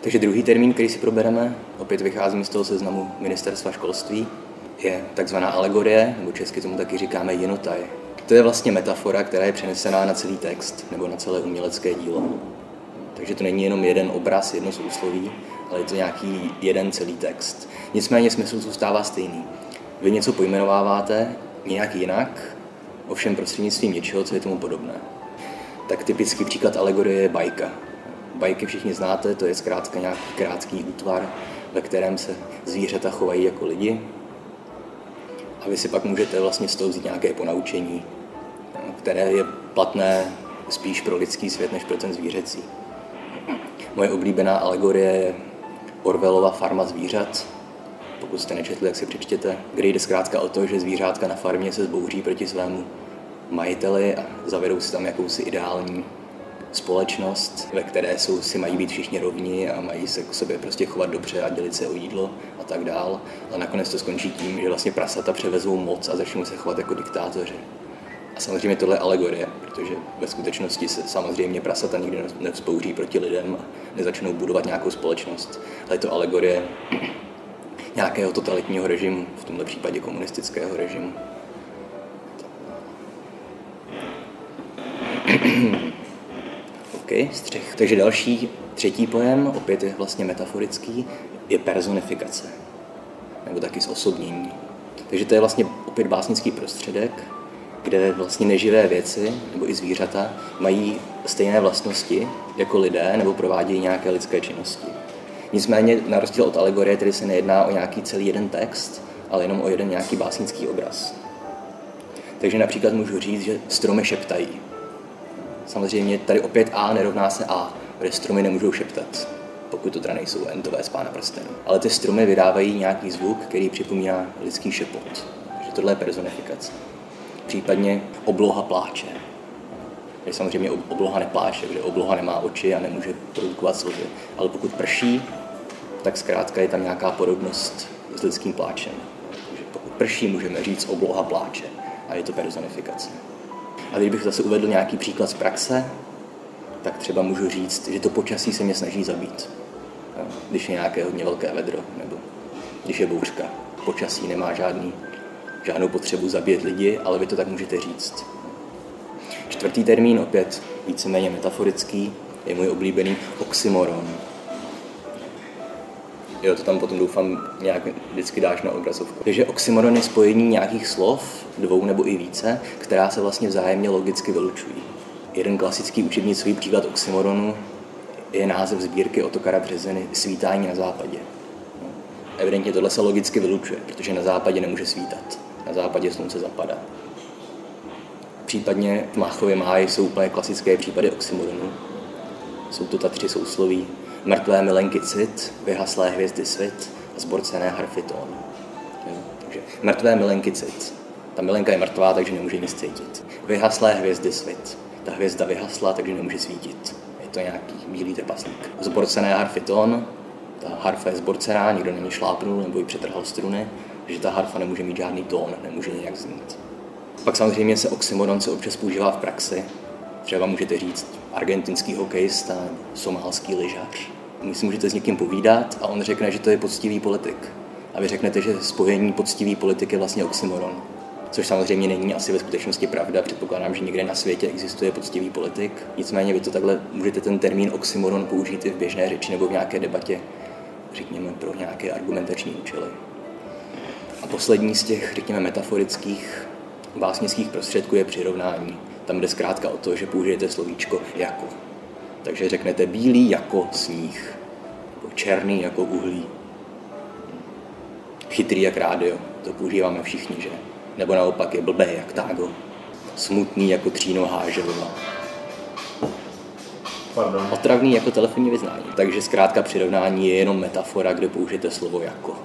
Takže druhý termín, který si probereme, opět vycházím z toho seznamu ministerstva školství, je takzvaná alegorie, nebo česky tomu taky říkáme jinotaj. To je vlastně metafora, která je přenesená na celý text nebo na celé umělecké dílo. Takže to není jenom jeden obraz, jedno sousloví, ale je to nějaký jeden celý text. Nicméně smysl zůstává stejný. Vy něco pojmenováváte nějak jinak, ovšem prostřednictvím něčeho, co je tomu podobné. Tak typický příklad alegorie je bajka. Bajky všichni znáte, to je zkrátka nějaký krátký útvar, ve kterém se zvířata chovají jako lidi. A vy si pak můžete vlastně z toho vzít nějaké ponaučení, které je platné spíš pro lidský svět, než pro ten zvířecí. Moje oblíbená alegorie je Orwellova farma zvířat. Pokud jste nečetli, jak si přečtěte, kde jde zkrátka o to, že zvířátka na farmě se zbouří proti svému majiteli a zavedou si tam jakousi ideální společnost, ve které jsou, si mají být všichni rovni a mají se k sobě prostě chovat dobře a dělit se o jídlo a tak dál. A nakonec to skončí tím, že vlastně prasata převezou moc a začnou se chovat jako diktátoři. A samozřejmě tohle je alegorie, protože ve skutečnosti se samozřejmě prasata nikdy nevzpouří proti lidem a nezačnou budovat nějakou společnost. Ale je to alegorie nějakého totalitního režimu, v tomto případě komunistického režimu. OK, střech. Takže další, třetí pojem, opět je vlastně metaforický, je personifikace, nebo taky zosobnění. Takže to je vlastně opět básnický prostředek, kde vlastně neživé věci nebo i zvířata mají stejné vlastnosti jako lidé nebo provádějí nějaké lidské činnosti. Nicméně na rozdíl od alegorie tedy se nejedná o nějaký celý jeden text, ale jenom o jeden nějaký básnický obraz. Takže například můžu říct, že stromy šeptají. Samozřejmě tady opět A nerovná se A, protože stromy nemůžou šeptat, pokud to teda nejsou entové z pána. Ale ty stromy vydávají nějaký zvuk, který připomíná lidský šepot. Takže tohle je personifikace případně obloha pláče. Takže samozřejmě obloha nepláče, protože obloha nemá oči a nemůže produkovat slzy. Ale pokud prší, tak zkrátka je tam nějaká podobnost s lidským pláčem. Takže pokud prší, můžeme říct obloha pláče a je to personifikace. A když bych zase uvedl nějaký příklad z praxe, tak třeba můžu říct, že to počasí se mě snaží zabít. Když je nějaké hodně velké vedro, nebo když je bouřka. Počasí nemá žádný žádnou potřebu zabít lidi, ale vy to tak můžete říct. Čtvrtý termín, opět víceméně metaforický, je můj oblíbený oxymoron. Jo, to tam potom doufám nějak vždycky dáš na obrazovku. Takže oxymoron je spojení nějakých slov, dvou nebo i více, která se vlastně vzájemně logicky vylučují. Jeden klasický učebnicový příklad oxymoronu je název sbírky Otokara Březiny Svítání na západě. Evidentně tohle se logicky vylučuje, protože na západě nemůže svítat na západě slunce zapadá. Případně v Máchově máji jsou úplně klasické případy oxymoronu. Jsou to ta tři sousloví. Mrtvé milenky cit, vyhaslé hvězdy svit a zborcené harfy tón. Takže mrtvé milenky cit. Ta milenka je mrtvá, takže nemůže nic cítit. Vyhaslé hvězdy svit. Ta hvězda vyhasla, takže nemůže svítit. Je to nějaký bílý trpaslík. Zborcené harfy tón. Ta harfa je zborcená, nikdo není šlápnul nebo ji přetrhal struny že ta harfa nemůže mít žádný tón, nemůže nějak znít. Pak samozřejmě se oxymoron se občas používá v praxi. Třeba můžete říct argentinský hokejista nebo somálský lyžař. Vy si můžete s někým povídat a on řekne, že to je poctivý politik. A vy řeknete, že spojení poctivý politik je vlastně oxymoron. Což samozřejmě není asi ve skutečnosti pravda. Předpokládám, že někde na světě existuje poctivý politik. Nicméně vy to takhle můžete ten termín oxymoron použít i v běžné řeči nebo v nějaké debatě, řekněme, pro nějaké argumentační účely. A poslední z těch, řekněme, metaforických básnických prostředků je přirovnání. Tam jde zkrátka o to, že použijete slovíčko jako. Takže řeknete bílý jako sníh, nebo černý jako uhlí, chytrý jak rádio, to používáme všichni, že? Nebo naopak je blbé jak tágo, smutný jako třínohá želva. Pardon. Otravný jako telefonní vyznání. Takže zkrátka přirovnání je jenom metafora, kde použijete slovo jako.